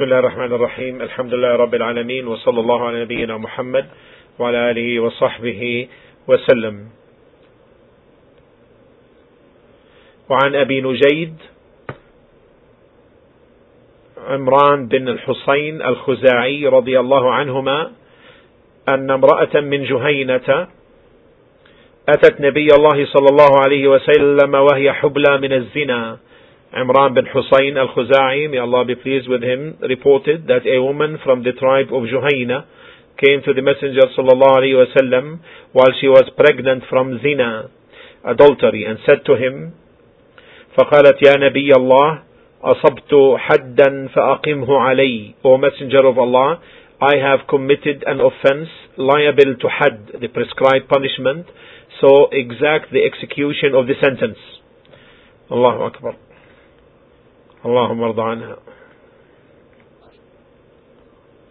بسم الله الرحمن الرحيم. الحمد لله رب العالمين وصلى الله على نبينا محمد وعلى آله وصحبه وسلم. وعن أبي نجيد عمران بن الحصين الخزاعي رضي الله عنهما أن امرأة من جهينة أتت نبي الله صلى الله عليه وسلم وهي حبلى من الزنا. Imran bin Husayn al-Khuza'i, may Allah be pleased with him, reported that a woman from the tribe of Juhayna came to the Messenger sallallahu alayhi wasallam while she was pregnant from zina, adultery, and said to him, فقالت يا نبي الله أصبت حدا فأقمه علي O Messenger of Allah, I have committed an offense liable to had, the prescribed punishment, so exact the execution of the sentence. Allahu Akbar. اللهم ارض عنها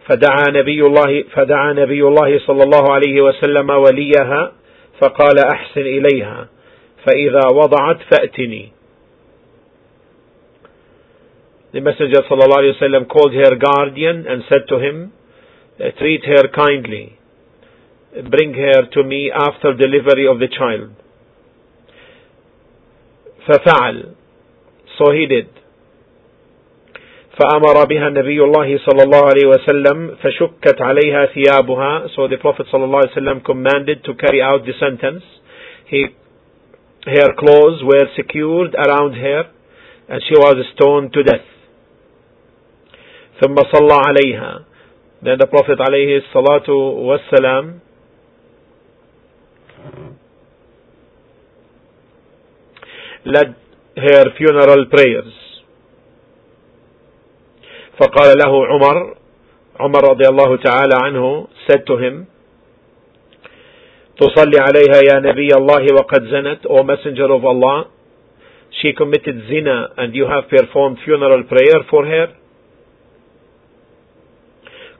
فدعا نبي الله فدعا نبي الله صلى الله عليه وسلم وليها فقال أحسن إليها فإذا وضعت فأتني The Messenger صلى الله عليه وسلم called her guardian and said to him, treat her kindly. Bring her to me after delivery of the child. ففعل. So he did. فأمر بها النبي الله صلى الله عليه وسلم فشكت عليها ثيابها so the Prophet صلى الله عليه وسلم commanded to carry out the sentence he, her clothes were secured around her and she was stoned to death ثم صلى عليها then the Prophet عليه الصلاة والسلام led her funeral prayers فقال له عمر عمر رضي الله تعالى عنه said to him تصلي عليها يا نبي الله وقد زنت O messenger of Allah. She committed zina and you have performed funeral prayer for her.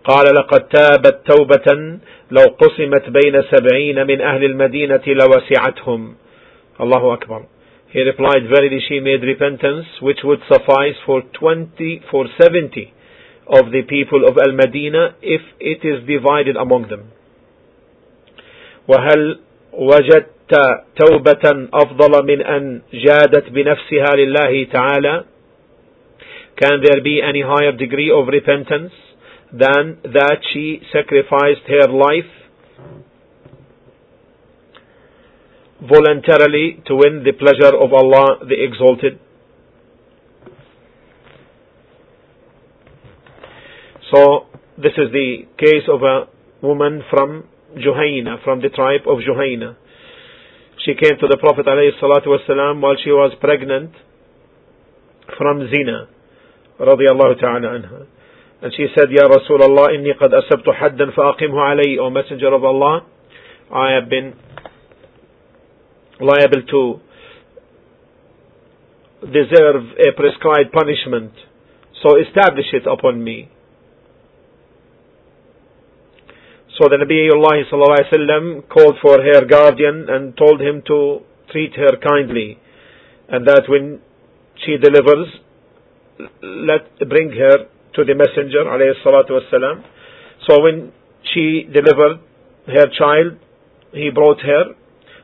قال لقد تابت توبة لو قسمت بين سبعين من أهل المدينة لوسعتهم. الله أكبر He replied, Verily she made repentance which would suffice for twenty, for seventy of the people of Al-Madinah if it is divided among them. وهل وجدت توبة أفضل من أن جادت بنفسها لله تعالى Can there be any higher degree of repentance than that she sacrificed her life voluntarily to win the pleasure of Allah the Exalted. So, this is the case of a woman from Juhayna, from the tribe of Juhayna. She came to the Prophet ﷺ while she was pregnant from Zina, radiallahu ta'ala anha. And she said, Ya Rasulullah, inni qad asabtu haddan fa'aqimhu alayhi, O Messenger of Allah, I have been liable to deserve a prescribed punishment. So establish it upon me. So the Nabiullah sallallahu called for her guardian and told him to treat her kindly, and that when she delivers, let bring her to the Messenger alayhi. So when she delivered her child, he brought her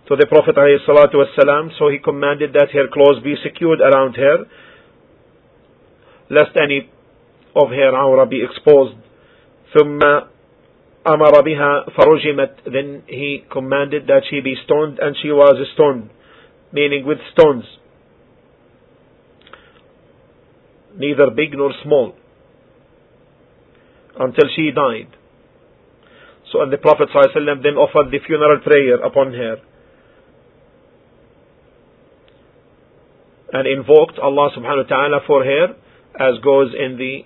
so the Prophet ﷺ, so he commanded that her clothes be secured around her, lest any of her awrah be exposed. ثم أمر بها فرجمت Then he commanded that she be stoned, and she was stoned, meaning with stones, neither big nor small, until she died. So, and the Prophet ﷺ then offered the funeral prayer upon her. and invoked Allah subhanahu wa ta'ala for her as goes in the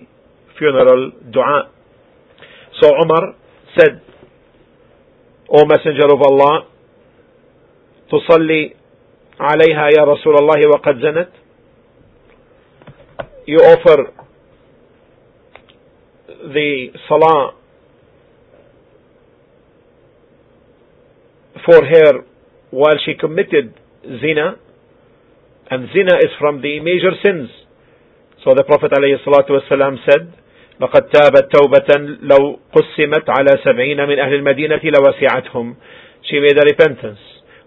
funeral dua. So Umar said, O Messenger of Allah, تصلي عليها يا رسول الله وقد زنت You offer the salah for her while she committed zina and zina is from the major sins. So the Prophet ﷺ said, لقد تابت توبة لو قسمت على سبعين من أهل المدينة لوسعتهم she made a repentance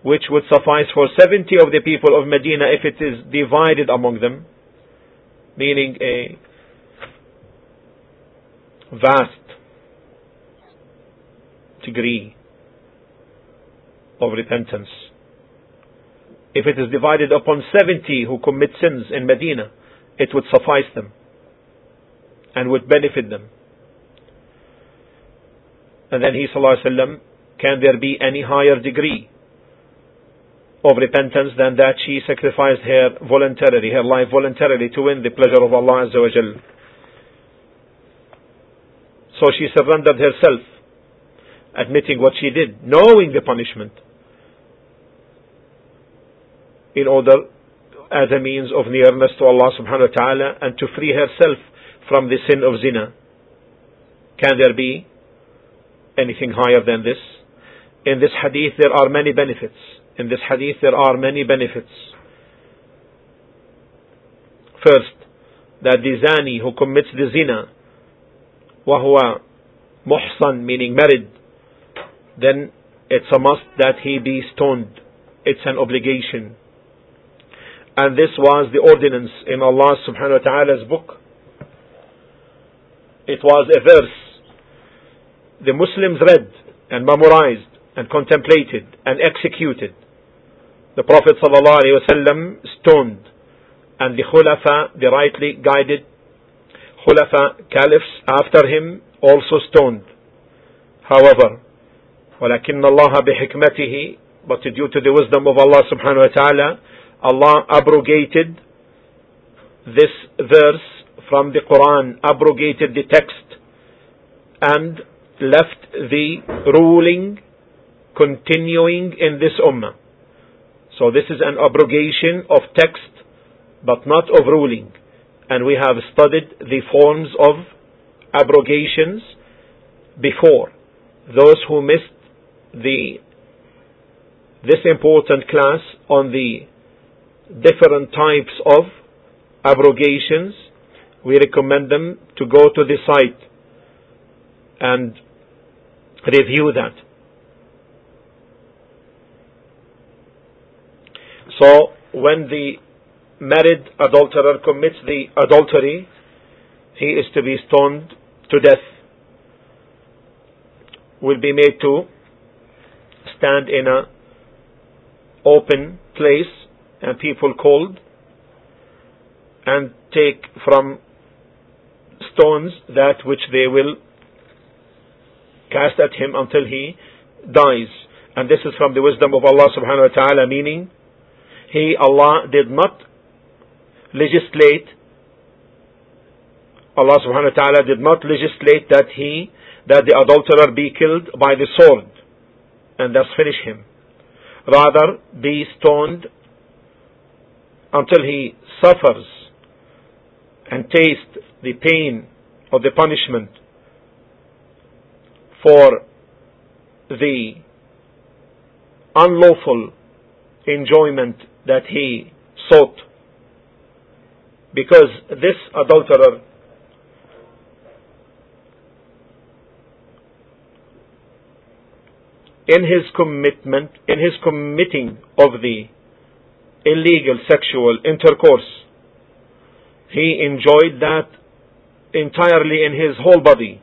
which would suffice for 70 of the people of Medina if it is divided among them meaning a vast degree of repentance if it is divided upon 70 who commit sins in Medina it would suffice them and would benefit them. And then he وسلم, can there be any higher degree of repentance than that she sacrificed her voluntarily, her life voluntarily to win the pleasure of Allah Azza wa Jal. So she surrendered herself, admitting what she did, knowing the punishment, in order as a means of nearness to Allah subhanahu wa ta'ala and to free herself from the sin of zina. Can there be anything higher than this? In this hadith there are many benefits. In this hadith there are many benefits. First, that the zani who commits the zina, wahwa muhsan meaning married, then it's a must that he be stoned. It's an obligation. And this was the ordinance in Allah subhanahu wa ta'ala's book it was a verse the Muslims read and memorized and contemplated and executed. The Prophet ﷺ stoned and the Khulafa, the rightly guided Khulafa, caliphs after him also stoned. However, ولكن الله بحكمته but due to the wisdom of Allah subhanahu wa ta'ala Allah abrogated this verse from the Quran abrogated the text and left the ruling continuing in this ummah. So this is an abrogation of text but not of ruling. And we have studied the forms of abrogations before. Those who missed the this important class on the different types of abrogations we recommend them to go to the site and review that. So when the married adulterer commits the adultery, he is to be stoned to death. Will be made to stand in a open place and people called and take from stones that which they will cast at him until he dies. And this is from the wisdom of Allah subhanahu wa ta'ala, meaning He, Allah, did not legislate, Allah subhanahu wa ta'ala did not legislate that he, that the adulterer be killed by the sword and thus finish him. Rather, be stoned until he suffers and tastes the pain of the punishment for the unlawful enjoyment that he sought. Because this adulterer in his commitment, in his committing of the illegal sexual intercourse, he enjoyed that entirely in his whole body.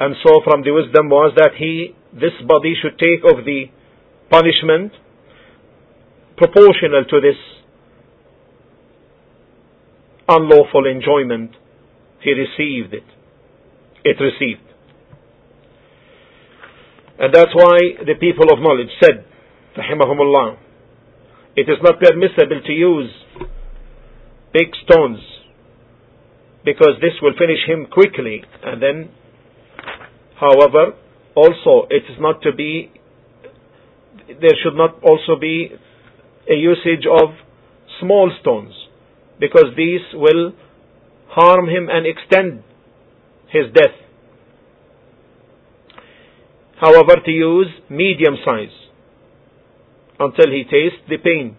And so from the wisdom was that he, this body should take of the punishment proportional to this unlawful enjoyment. He received it. It received. And that's why the people of knowledge said, Rahimahumullah, it is not permissible to use big stones because this will finish him quickly. And then however also it is not to be there should not also be a usage of small stones because these will harm him and extend his death. However to use medium size until he tastes the pain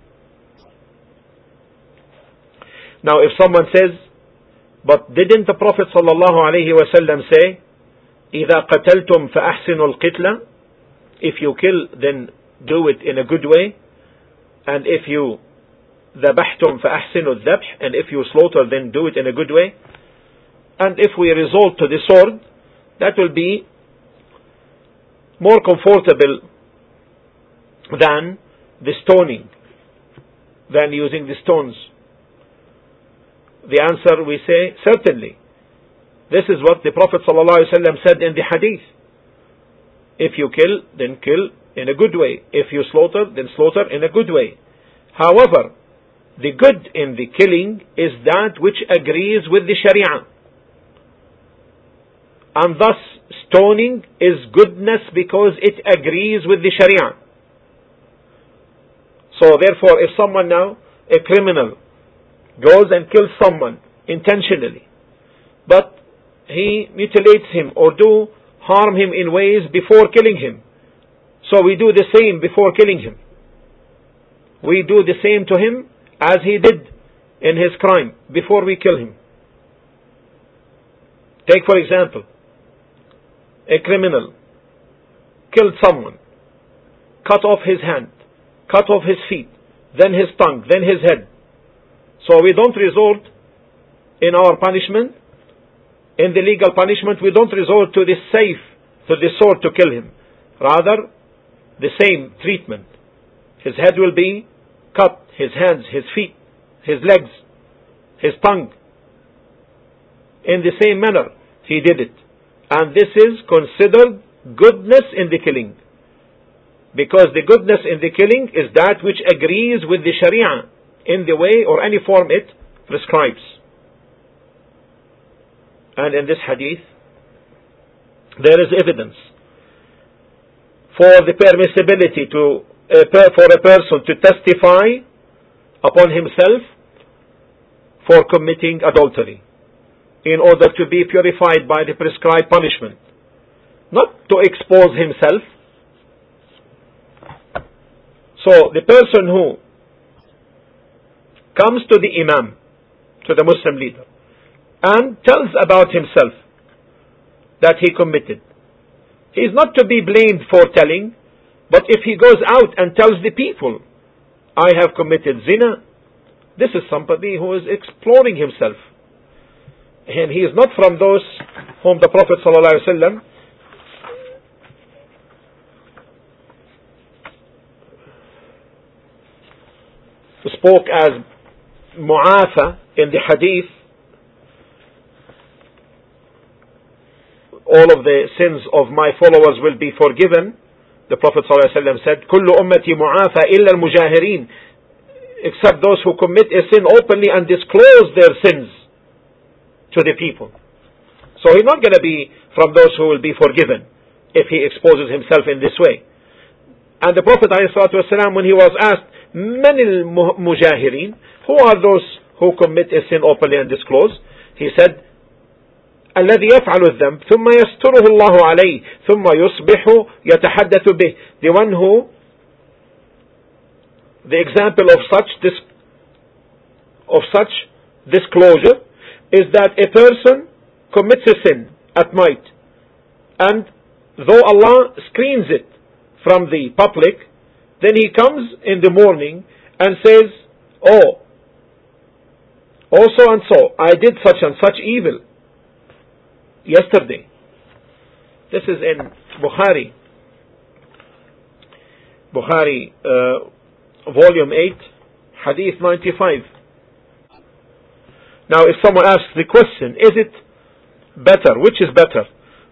now if someone says But didn't the Prophet sallallahu alaihi wasallam say, إذا قتلتم فأحسنوا القتلة If you kill, then do it in a good way. And if you ذبحتم فأحسنوا الذبح And if you slaughter, then do it in a good way. And if we resort to the sword, that will be more comfortable than the stoning, than using the stones. The answer we say, certainly. This is what the Prophet ﷺ said in the hadith. If you kill, then kill in a good way. If you slaughter, then slaughter in a good way. However, the good in the killing is that which agrees with the Sharia. And thus, stoning is goodness because it agrees with the Sharia. So therefore, if someone now, a criminal, goes and kills someone intentionally, but he mutilates him or do harm him in ways before killing him. So we do the same before killing him. We do the same to him as he did in his crime before we kill him. Take for example, a criminal killed someone, cut off his hand, cut off his feet, then his tongue, then his head. So we don't resort in our punishment, in the legal punishment, we don't resort to the sayf, to the sword to kill him. Rather, the same treatment. His head will be cut, his hands, his feet, his legs, his tongue. In the same manner, he did it. And this is considered goodness in the killing. Because the goodness in the killing is that which agrees with the Sharia in the way or any form it prescribes. And in this hadith, there is evidence for the permissibility to uh, for a person to testify upon himself for committing adultery in order to be purified by the prescribed punishment. Not to expose himself. So the person who comes to the Imam, to the Muslim leader, and tells about himself that he committed. He is not to be blamed for telling, but if he goes out and tells the people, I have committed zina, this is somebody who is exploring himself. And he is not from those whom the Prophet ﷺ spoke as mu'afa in the hadith all of the sins of my followers will be forgiven the Prophet ﷺ said كل أمتي معافى إلا المجاهرين except those who commit a sin openly and disclose their sins to the people. So he's not going to be from those who will be forgiven if he exposes himself in this way. And the Prophet ﷺ, when he was asked, من المجاهرين, who are those who commit a sin openly and disclose? He said, الذي يفعل الذنب ثم يستره الله عليه ثم يصبح يتحدث به the one who the example of such this of such disclosure is that a person commits a sin at night and though Allah screens it from the public, then he comes in the morning and says, Oh, also and so, I did such and such evil yesterday. This is in Bukhari. Bukhari, uh, volume 8, hadith 95. Now, if someone asks the question, is it better, which is better,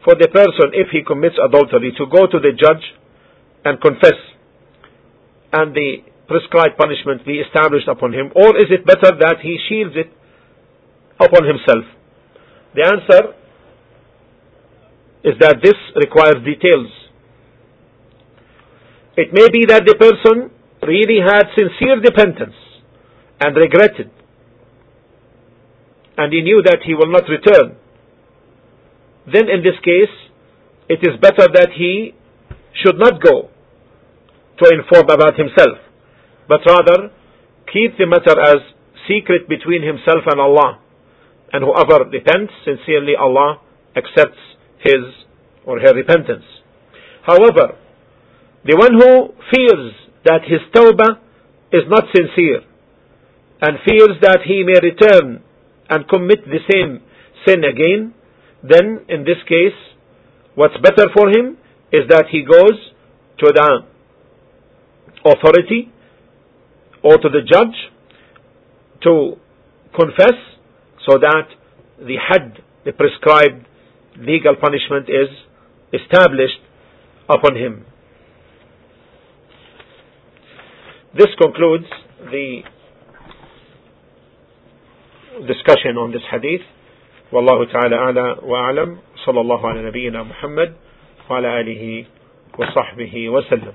for the person, if he commits adultery, to go to the judge and confess, and the prescribed punishment be established upon him, or is it better that he shields it upon himself? The answer is that this requires details. It may be that the person really had sincere repentance and regretted and he knew that he will not return, then in this case, it is better that he should not go to inform about himself, but rather keep the matter as secret between himself and Allah, And whoever repents sincerely, Allah accepts his or her repentance. However, the one who fears that his tawbah is not sincere and fears that he may return and commit the same sin again, then in this case, what's better for him is that he goes to the authority or to the judge to confess so that the had, the prescribed legal punishment is established upon him. This concludes the discussion on this hadith. والله تعالى أعلى وأعلم صلى الله على نبينا محمد وعلى آله وصحبه وسلم